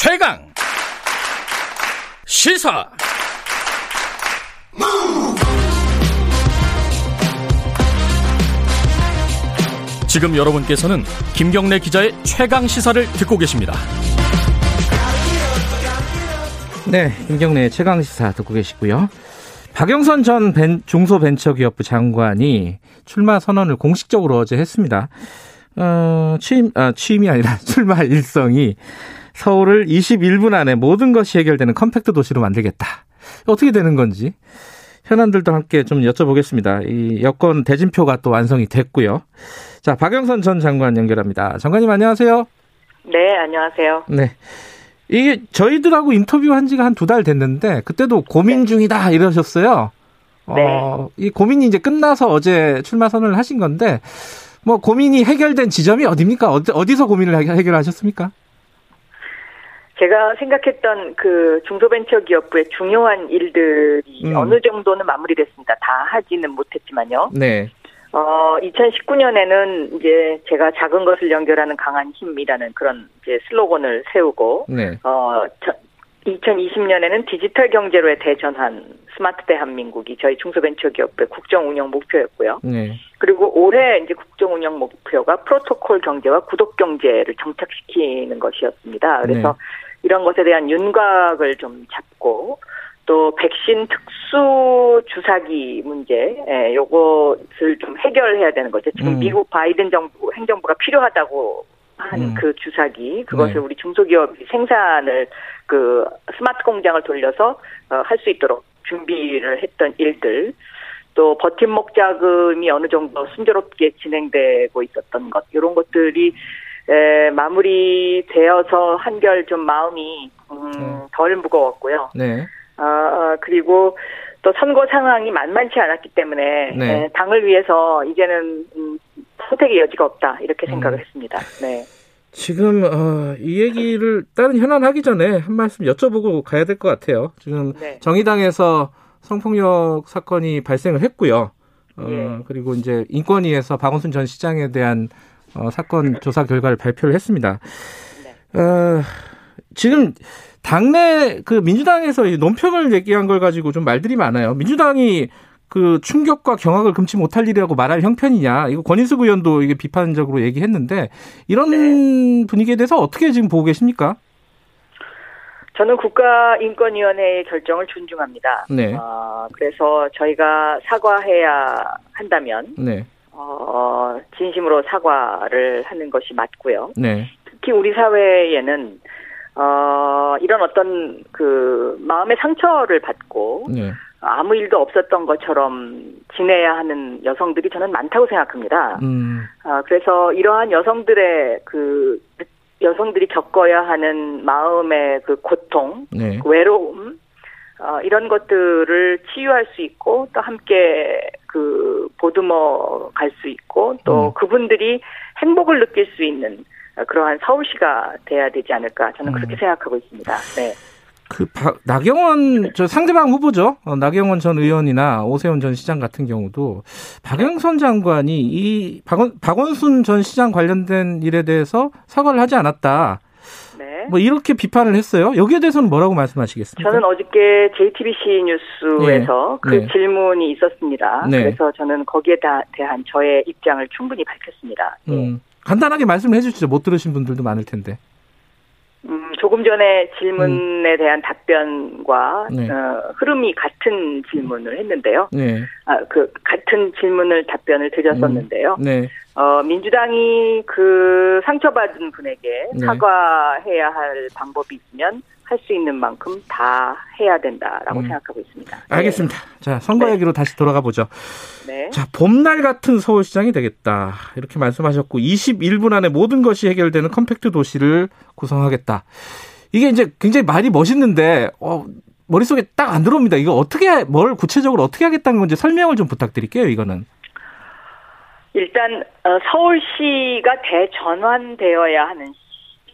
최강 시사 지금 여러분께서는 김경래 기자의 최강 시사를 듣고 계십니다. 네, 김경래 최강 시사 듣고 계시고요. 박영선 전 벤, 중소벤처기업부 장관이 출마 선언을 공식적으로 어제 했습니다. 어, 취임, 아, 취임이 아니라 출마 일성이 서울을 21분 안에 모든 것이 해결되는 컴팩트 도시로 만들겠다. 어떻게 되는 건지 현안들도 함께 좀 여쭤보겠습니다. 이 여권 대진표가 또 완성이 됐고요. 자, 박영선 전 장관 연결합니다. 장관님 안녕하세요. 네, 안녕하세요. 네. 이게 저희들하고 인터뷰한 지가 한 두 달 됐는데 그때도 고민 중이다 이러셨어요. 네. 어, 이 고민이 이제 끝나서 어제 출마 선언을 하신 건데 뭐 고민이 해결된 지점이 어디입니까? 어디, 어디서 고민을 해결하셨습니까? 제가 생각했던 그 중소벤처기업부의 중요한 일들이 음. 어느 정도는 마무리됐습니다. 다 하지는 못했지만요. 네. 어, 2019년에는 이제 제가 작은 것을 연결하는 강한 힘이라는 그런 이제 슬로건을 세우고, 네. 어, 2020년에는 디지털 경제로의 대전환 스마트 대한민국이 저희 중소벤처기업부의 국정 운영 목표였고요. 네. 그리고 올해 이제 국정 운영 목표가 프로토콜 경제와 구독 경제를 정착시키는 것이었습니다. 그래서 네. 이런 것에 대한 윤곽을 좀 잡고 또 백신 특수 주사기 문제, 예, 요것을 좀 해결해야 되는 거죠. 지금 음. 미국 바이든 정부 행정부가 필요하다고 한 음. 그 주사기 그것을 네. 우리 중소기업이 생산을 그 스마트 공장을 돌려서 어, 할 수 있도록 준비를 했던 일들 또 버팀목 자금이 어느 정도 순조롭게 진행되고 있었던 것 이런 것들이 에, 마무리되어서 한결 좀 마음이 음, 음. 덜 무거웠고요. 네. 아, 아, 그리고 또 선거 상황이 만만치 않았기 때문에 네. 에, 당을 위해서 이제는 음, 선택의 여지가 없다 이렇게 생각을 음. 했습니다. 네. 지금 어, 이 얘기를 다른 현안 하기 전에 한 말씀 여쭤보고 가야 될 것 같아요. 지금 네. 정의당에서 성폭력 사건이 발생을 했고요. 어, 예. 그리고 이제 인권위에서 박원순 전 시장에 대한 어, 사건 조사 결과를 발표를 했습니다. 네. 어, 지금 당내 그 민주당에서 이 논평을 얘기한 걸 가지고 좀 말들이 많아요. 민주당이 그 충격과 경악을 금치 못할 일이라고 말할 형편이냐. 이거 권인숙 의원도 이게 비판적으로 얘기했는데 이런 네. 분위기에 대해서 어떻게 지금 보고 계십니까? 저는 국가인권위원회의 결정을 존중합니다. 네. 어, 그래서 저희가 사과해야 한다면 네. 어, 진심으로 사과를 하는 것이 맞고요. 네. 특히 우리 사회에는 어, 이런 어떤 그 마음의 상처를 받고 네. 아무 일도 없었던 것처럼 지내야 하는 여성들이 저는 많다고 생각합니다. 음. 아, 그래서 이러한 여성들의 그 여성들이 겪어야 하는 마음의 그 고통, 네. 그 외로움, 어, 이런 것들을 치유할 수 있고 또 함께 그 보듬어 갈 수 있고 또 음. 그분들이 행복을 느낄 수 있는 그러한 서울시가 돼야 되지 않을까 저는 그렇게 음. 생각하고 있습니다. 네. 그 박- 나경원 저 상대방 후보죠. 어, 나경원 전 의원이나 오세훈 전 시장 같은 경우도 박영선 장관이 이 박원, 박원순 전 시장 관련된 일에 대해서 사과를 하지 않았다. 네. 뭐 이렇게 비판을 했어요. 여기에 대해서는 뭐라고 말씀하시겠습니까? 저는 어저께 JTBC 뉴스에서 네. 그 네. 질문이 있었습니다. 네. 그래서 저는 거기에 다- 대한 저의 입장을 충분히 밝혔습니다. 예. 음, 간단하게 말씀을 해주시죠. 못 들으신 분들도 많을 텐데. 음, 조금 전에 질문에 대한 답변과 음. 네. 어, 흐름이 같은 질문을 했는데요. 네, 아, 그 같은 질문을 답변을 드렸었는데요. 네, 어, 민주당이 그 상처받은 분에게 네. 사과해야 할 방법이 있으면 할 수 있는 만큼 다 해야 된다라고 음. 생각하고 있습니다. 알겠습니다. 자, 선거 네. 얘기로 다시 돌아가 보죠. 네. 자, 봄날 같은 서울시장이 되겠다. 이렇게 말씀하셨고, 21분 안에 모든 것이 해결되는 컴팩트 도시를 구성하겠다. 이게 이제 굉장히 말이 멋있는데, 어, 머릿속에 딱 안 들어옵니다. 이거 어떻게, 뭘 구체적으로 어떻게 하겠다는 건지 설명을 좀 부탁드릴게요, 이거는. 일단 어, 서울시가 대전환되어야 하는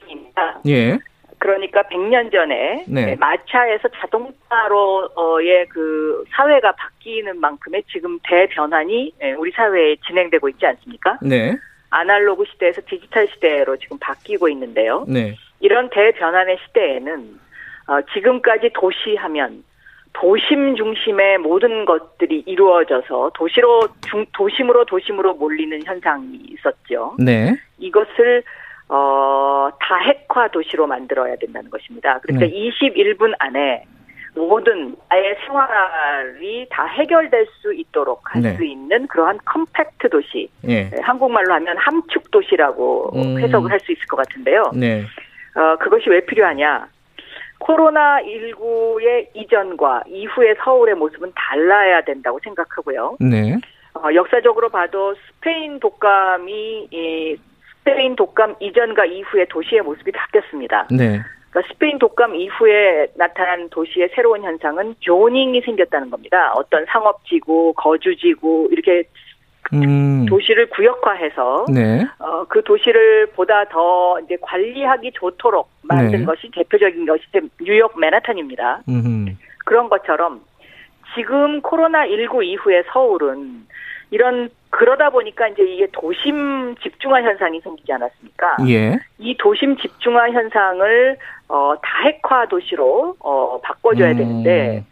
시입니다. 예. 그러니까 100년 전에 네. 마차에서 자동차로의 그 사회가 바뀌는 만큼의 지금 대변환이 예, 우리 사회에 진행되고 있지 않습니까? 네. 아날로그 시대에서 디지털 시대로 지금 바뀌고 있는데요. 네. 이런 대변환의 시대에는 어, 지금까지 도시하면 도심 중심의 모든 것들이 이루어져서 도시로 중, 도심으로 도심으로 몰리는 현상이 있었죠. 네. 이것을 어, 다핵화 도시로 만들어야 된다는 것입니다. 그러니까 네. 21분 안에 모든 아예 생활이 다 해결될 수 있도록 할수 네. 있는 그러한 컴팩트 도시. 예. 네, 한국말로 하면 함축 도시라고 음. 해석을 할 수 있을 것 같은데요. 네. 어, 그것이 왜 필요하냐? 코로나19의 이전과 이후의 서울의 모습은 달라야 된다고 생각하고요. 네. 어, 역사적으로 봐도 스페인 독감이 이 스페인 독감 이전과 이후의 도시의 모습이 바뀌었습니다. 네. 그러니까 스페인 독감 이후에 나타난 도시의 새로운 현상은 조닝이 생겼다는 겁니다. 어떤 상업지구, 거주지구 이렇게 음. 도시를 구역화해서 네. 어, 그 도시를 보다 더 이제 관리하기 좋도록 만든 네. 것이 대표적인 것이 뉴욕 맨하탄입니다. 음. 그런 것처럼 지금 코로나 19 이후의 서울은 이런 그러다 보니까 이제 이게 도심 집중화 현상이 생기지 않았습니까? 예. 이 도심 집중화 현상을 어, 다핵화 도시로 어, 바꿔줘야 음. 되는데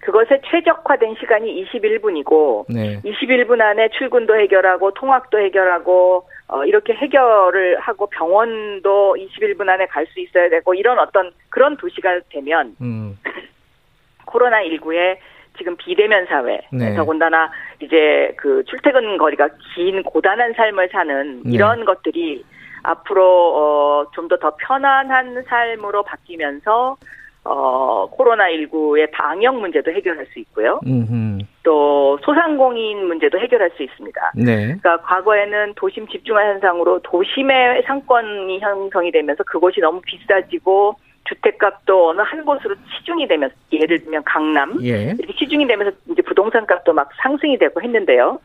그것에 최적화된 시간이 21분이고 네. 21분 안에 출근도 해결하고 통학도 해결하고 어, 이렇게 해결을 하고 병원도 21분 안에 갈 수 있어야 되고 이런 어떤 그런 도시가 되면 음. 코로나 19에 지금 비대면 사회, 네. 더군다나 이제 그 출퇴근 거리가 긴 고단한 삶을 사는 네. 이런 것들이 앞으로 어, 좀 더 더 편안한 삶으로 바뀌면서 어, 코로나19의 방역 문제도 해결할 수 있고요. 음. 또 소상공인 문제도 해결할 수 있습니다. 네. 그러니까 과거에는 도심 집중화 현상으로 도심의 상권이 형성이 되면서 그곳이 너무 비싸지고 주택값도 어느 한 곳으로 치중이 되면서 예를 들면 강남 예. 이렇게 치중이 되면서 이제 부동산 값도 막 상승이 되고 했는데요.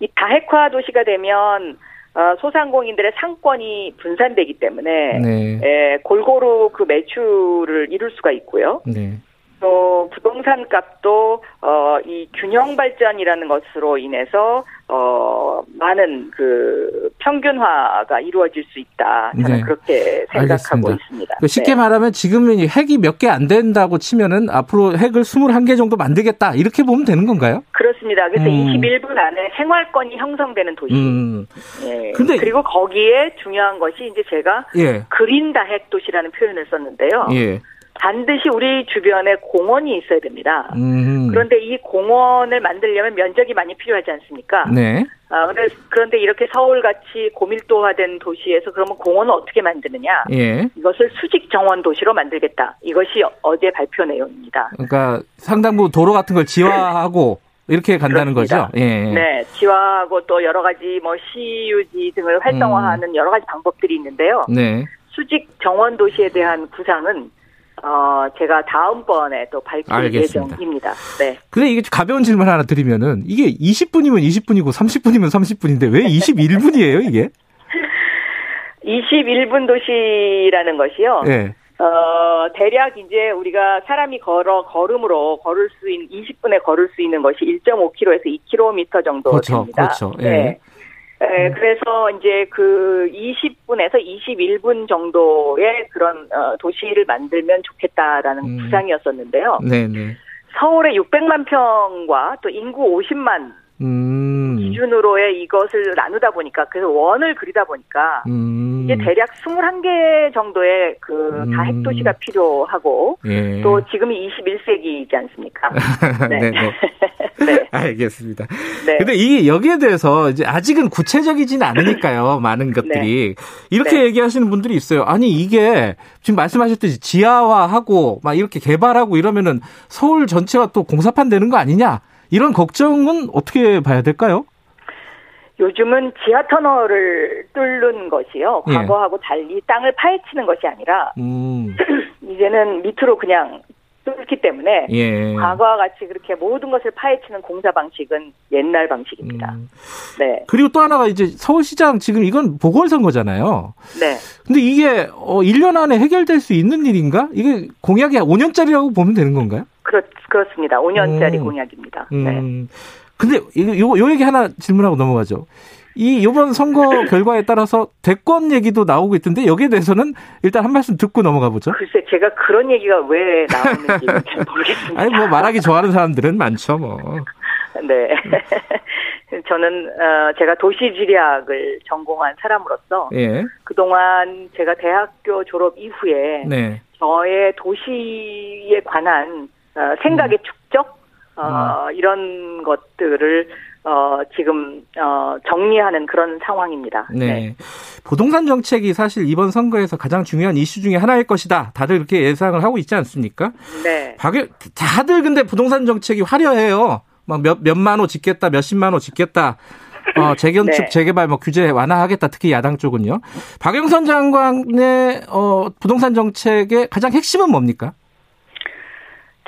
이 다핵화 도시가 되면 어, 소상공인들의 상권이 분산되기 때문에 네. 에, 골고루 그 매출을 이룰 수가 있고요. 네. 또 부동산 값도 어, 이 균형 발전이라는 것으로 인해서 어, 많은 그 평균화가 이루어질 수 있다. 저는 네. 그렇게 생각하고 알겠습니다. 있습니다. 그 쉽게 네. 말하면 지금은 이 핵이 몇 개 안 된다고 치면은 앞으로 핵을 21개 정도 만들겠다. 이렇게 보면 되는 건가요? 그렇습니다. 그래서 음. 21분 안에 생활권이 형성되는 도시. 음. 예. 근데- 그리고 거기에 중요한 것이 이제 제가 예. 그린 다 핵 도시라는 표현을 썼는데요. 예. 반드시 우리 주변에 공원이 있어야 됩니다. 음. 그런데 이 공원을 만들려면 면적이 많이 필요하지 않습니까? 네. 아, 그런데 이렇게 서울같이 고밀도화된 도시에서 그러면 공원을 어떻게 만드느냐? 예. 이것을 수직 정원 도시로 만들겠다. 이것이 어제 발표 내용입니다. 그러니까 상당부 도로 같은 걸 지화하고 이렇게 간다는 그렇습니다. 거죠. 예. 네, 지화하고 또 여러 가지 뭐 CUG 등을 활성화하는 여러 가지 방법들이 있는데요. 네. 수직 정원 도시에 대한 구상은 어 제가 다음번에 또 밝힐 알겠습니다. 예정입니다. 네. 근데 이게 가벼운 질문 하나 드리면은 이게 20분이면 20분이고 30분이면 30분인데 왜 21분이에요, 이게? 21분 도시라는 것이요. 예. 어, 대략 이제 우리가 사람이 걸어, 걸음으로 걸을 수 있는, 20분에 걸을 수 있는 것이 1.5km에서 2km 정도 그렇죠, 됩니다. 그렇죠. 예. 네. 에, 그래서 이제 그 20분에서 21분 정도의 그런 어, 도시를 만들면 좋겠다라는 음. 구상이었었는데요. 네, 네. 서울의 600만 평과 또 인구 50만 음. 기준으로의 이것을 나누다 보니까 그래서 원을 그리다 보니까 음. 이게 대략 21개 정도의 그 음. 다핵 도시가 필요하고 예. 또 지금이 21세기이지 않습니까? 네, 네. 네. 알겠습니다. 네. 근데 이게 여기에 대해서 이제 아직은 구체적이진 않으니까요. 많은 것들이 이렇게 네. 얘기하시는 분들이 있어요. 아니 이게 지금 말씀하셨듯이 지하화하고 막 이렇게 개발하고 이러면은 서울 전체가 또 공사판 되는 거 아니냐? 이런 걱정은 어떻게 봐야 될까요? 요즘은 지하 터널을 뚫는 것이요. 예. 과거하고 달리 땅을 파헤치는 것이 아니라 음, 이제는 밑으로 그냥 뚫기 때문에 예. 과거와 같이 그렇게 모든 것을 파헤치는 공사 방식은 옛날 방식입니다. 음. 네. 그리고 또 하나가 이제 서울시장 지금 이건 보궐선거잖아요. 네. 근데 이게 어 1년 안에 해결될 수 있는 일인가? 이게 공약이 5년짜리라고 보면 되는 건가요? 그렇, 그렇습니다. 5년짜리 음. 공약입니다. 네. 음. 근데 요, 요 얘기 하나 질문하고 넘어가죠. 이 이번 선거 결과에 따라서 대권 얘기도 나오고 있던데 여기에 대해서는 일단 한 말씀 듣고 넘어가 보죠. 글쎄 제가 그런 얘기가 왜 나오는지 잘 모르겠습니다. 아니 뭐 말하기 좋아하는 사람들은 많죠 뭐. 네. 저는 어, 제가 도시지리학을 전공한 사람으로서 예. 그동안 제가 대학교 졸업 이후에 네. 저의 도시에 관한 어, 생각의 음. 축적 어, 이런 것들을 어, 지금 어, 정리하는 그런 상황입니다. 네. 부동산 정책이 사실 이번 선거에서 가장 중요한 이슈 중에 하나일 것이다. 다들 그렇게 예상을 하고 있지 않습니까? 네. 다들 근데 부동산 정책이 화려해요. 막 몇, 몇만 호 짓겠다, 몇십만 호 짓겠다. 어, 재건축, 네. 재개발 뭐 규제 완화하겠다. 특히 야당 쪽은요. 박영선 장관의 어, 부동산 정책의 가장 핵심은 뭡니까?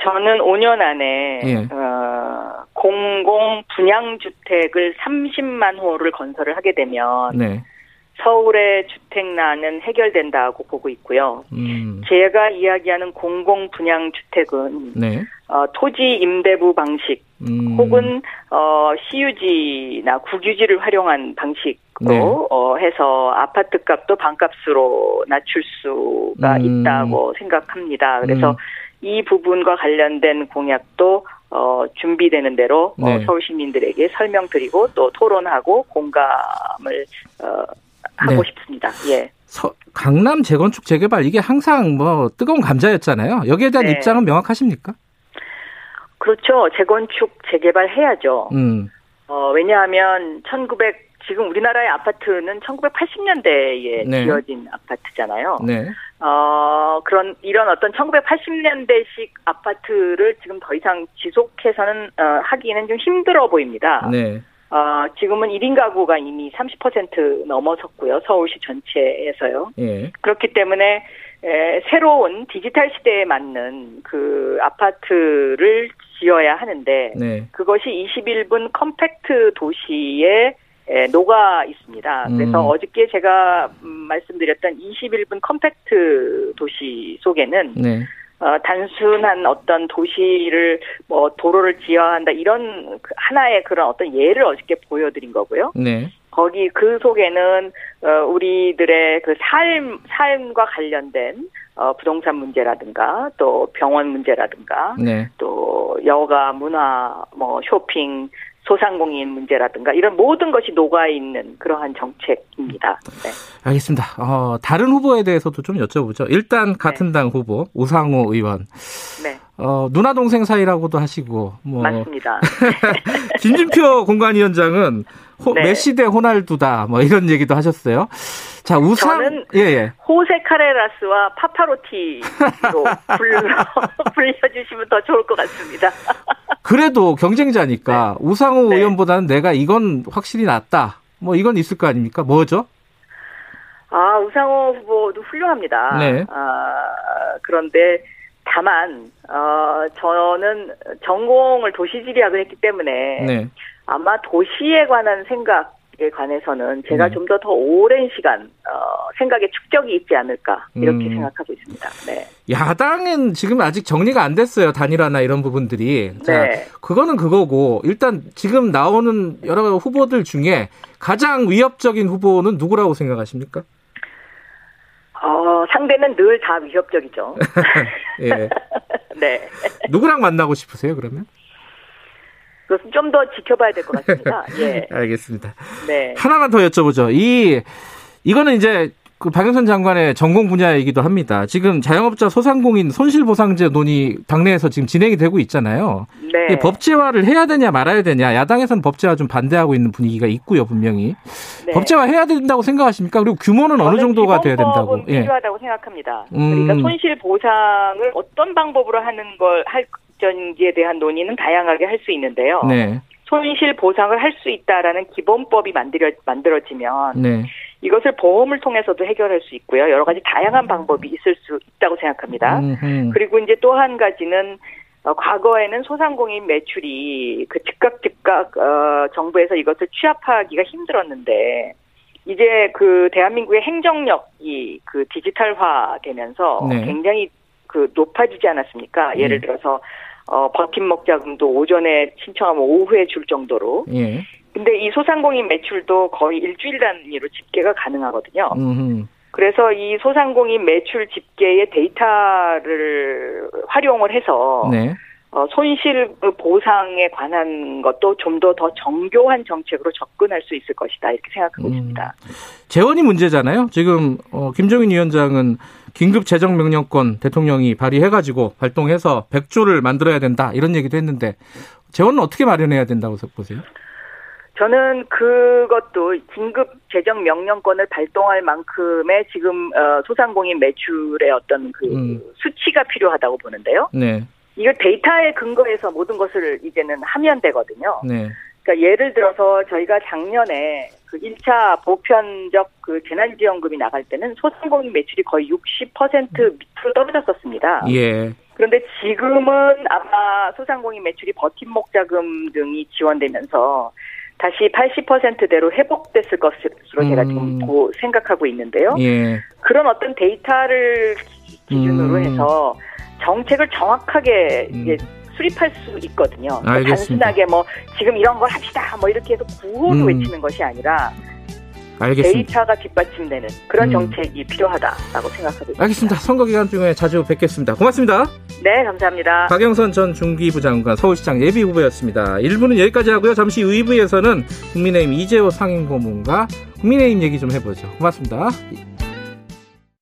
저는 5년 안에 예. 어, 공공 분양 주택을 30만 호를 건설을 하게 되면 네. 서울의 주택난은 해결된다고 보고 있고요. 음. 제가 이야기하는 공공 분양 주택은 네. 어, 토지 임대부 방식 음. 혹은 어, CUG나 국유지를 활용한 방식으로 네. 어, 해서 아파트 값도 반값으로 낮출 수가 음. 있다고 생각합니다. 그래서 음. 이 부분과 관련된 공약도 어, 준비되는 대로 어, 네. 서울 시민들에게 설명드리고 또 토론하고 공감을 어, 하고 네. 싶습니다. 예. 서- 강남 재건축 재개발 이게 항상 뭐 뜨거운 감자였잖아요. 여기에 대한 네. 입장은 명확하십니까? 그렇죠. 재건축 재개발 해야죠. 음. 어, 왜냐하면 1900 지금 우리나라의 아파트는 1980년대에 네. 지어진 아파트잖아요. 네. 어, 그런 이런 어떤 1980년대식 아파트를 지금 더 이상 지속해서는 어, 하기는 좀 힘들어 보입니다. 네. 어, 지금은 1인 가구가 이미 30% 넘어섰고요. 서울시 전체에서요. 예. 그렇기 때문에 에, 새로운 디지털 시대에 맞는 그 아파트를 지어야 하는데 네. 그것이 21분 컴팩트 도시에 에, 녹아 있습니다. 그래서 음. 어저께 제가 음, 말씀드렸던 21분 컴팩트 도시 속에는 네. 어, 단순한 어떤 도시를 뭐 도로를 지어야 한다 이런 그 하나의 그런 어떤 예를 어저께 보여드린 거고요. 네. 거기 그 속에는 어, 우리들의 그 삶 삶과 관련된 어, 부동산 문제라든가 또 병원 문제라든가 네. 또 여가 문화 뭐 쇼핑 소상공인 문제라든가 이런 모든 것이 녹아 있는 그러한 정책입니다. 네. 알겠습니다. 어, 다른 후보에 대해서도 좀 여쭤보죠. 일단 같은 당 후보 우상호 의원. 네. 어, 누나 동생 사이라고도 하시고 뭐 맞습니다. 김진표 공관위원장은 호- 네. 메시 대 호날두다 뭐 이런 얘기도 하셨어요. 자 우상 저는 예 예 호세 카레라스와 파파로티로 불러 불려주시면 더 좋을 것 같습니다. 그래도 경쟁자니까 우상호 네. 의원보다는 내가 이건 확실히 낫다. 뭐 이건 있을 거 아닙니까? 뭐죠? 아 우상호 후보도 훌륭합니다. 네. 아, 그런데 다만 어, 저는 전공을 도시지리학을 했기 때문에 네. 아마 도시에 관한 생각에 관해서는 제가 네. 좀더 더 오랜 시간 어, 생각의 축적이 있지 않을까 이렇게 음. 생각하고 있습니다. 네. 야당은 지금 아직 정리가 안 됐어요. 단일화나 이런 부분들이. 자, 네. 그거는 그거고 일단 지금 나오는 여러 후보들 중에 가장 위협적인 후보는 누구라고 생각하십니까? 어, 상대는 늘 다 위협적이죠. 예. 네. 누구랑 만나고 싶으세요, 그러면? 그것은 좀 더 지켜봐야 될 것 같습니다. 예. 알겠습니다. 네. 하나만 더 여쭤보죠. 이 이거는 이제 그 박영선 장관의 전공 분야이기도 합니다. 지금 자영업자 소상공인 손실보상제 논의 당내에서 지금 진행이 되고 있잖아요. 네. 법제화를 해야 되냐 말아야 되냐 야당에서는 법제화 좀 반대하고 있는 분위기가 있고요 분명히 네. 법제화 해야 된다고 생각하십니까? 그리고 규모는 어느 정도가 돼야 된다고? 예. 필요하다고 생각합니다. 음. 그러니까 손실 보상을 어떤 방법으로 하는 걸 할 전지에 대한 논의는 다양하게 할 수 있는데요. 네, 손실 보상을 할 수 있다라는 기본법이 만들어 만들어지면 네, 이것을 보험을 통해서도 해결할 수 있고요. 여러 가지 다양한 방법이 있을 수 있다고 생각합니다. 음흠. 그리고 이제 또 한 가지는 어, 과거에는 소상공인 매출이 그 즉각 즉각 어, 정부에서 이것을 취합하기가 힘들었는데 이제 그 대한민국의 행정력이 그 디지털화 되면서 네. 굉장히 그 높아지지 않았습니까? 예를 네. 들어서 어, 버팀목 자금도 오전에 신청하면 오후에 줄 정도로 예, 근데 이 소상공인 매출도 거의 일주일 단위로 집계가 가능하거든요. 음흠. 그래서 이 소상공인 매출 집계의 데이터를 활용을 해서 네. 어, 손실 보상에 관한 것도 좀 더 더 정교한 정책으로 접근할 수 있을 것이다 이렇게 생각하고 음. 있습니다. 재원이 문제잖아요. 지금 어, 김종인 위원장은 긴급 재정 명령권 대통령이 발의해가지고 발동해서 100조를 만들어야 된다 이런 얘기도 했는데 재원은 어떻게 마련해야 된다고 보세요? 저는 그것도 긴급 재정 명령권을 발동할 만큼의 지금 어, 소상공인 매출의 어떤 그 음. 수치가 필요하다고 보는데요. 네, 이거 데이터에 근거해서 모든 것을 이제는 하면 되거든요. 네, 그러니까 예를 들어서 저희가 작년에 그 1차 보편적 그 재난지원금이 나갈 때는 소상공인 매출이 거의 60% 밑으로 떨어졌었습니다. 예, 그런데 지금은 아마 소상공인 매출이 버팀목 자금 등이 지원되면서 다시 80%대로 회복됐을 것으로 제가 음. 지금 고 생각하고 있는데요. 예, 그런 어떤 데이터를 기- 기준으로 음. 해서 정책을 정확하게 음. 수립할 수 있거든요. 그러니까. 단순하게 뭐 지금 이런 걸 합시다 뭐 이렇게 해서 구호로 음. 외치는 것이 아니라 알겠습니다. 데이터가 뒷받침되는 그런 음. 정책이 필요하다라고 생각하고 있습니다. 알겠습니다. 선거 기간 중에 자주 뵙겠습니다. 고맙습니다. 네, 감사합니다. 박영선 전 중기부 장관 서울시장 예비 후보였습니다. 1부는 여기까지 하고요. 잠시 후 2부에서는 국민의힘 이재호 상임고문과 국민의힘 얘기 좀 해보죠. 고맙습니다.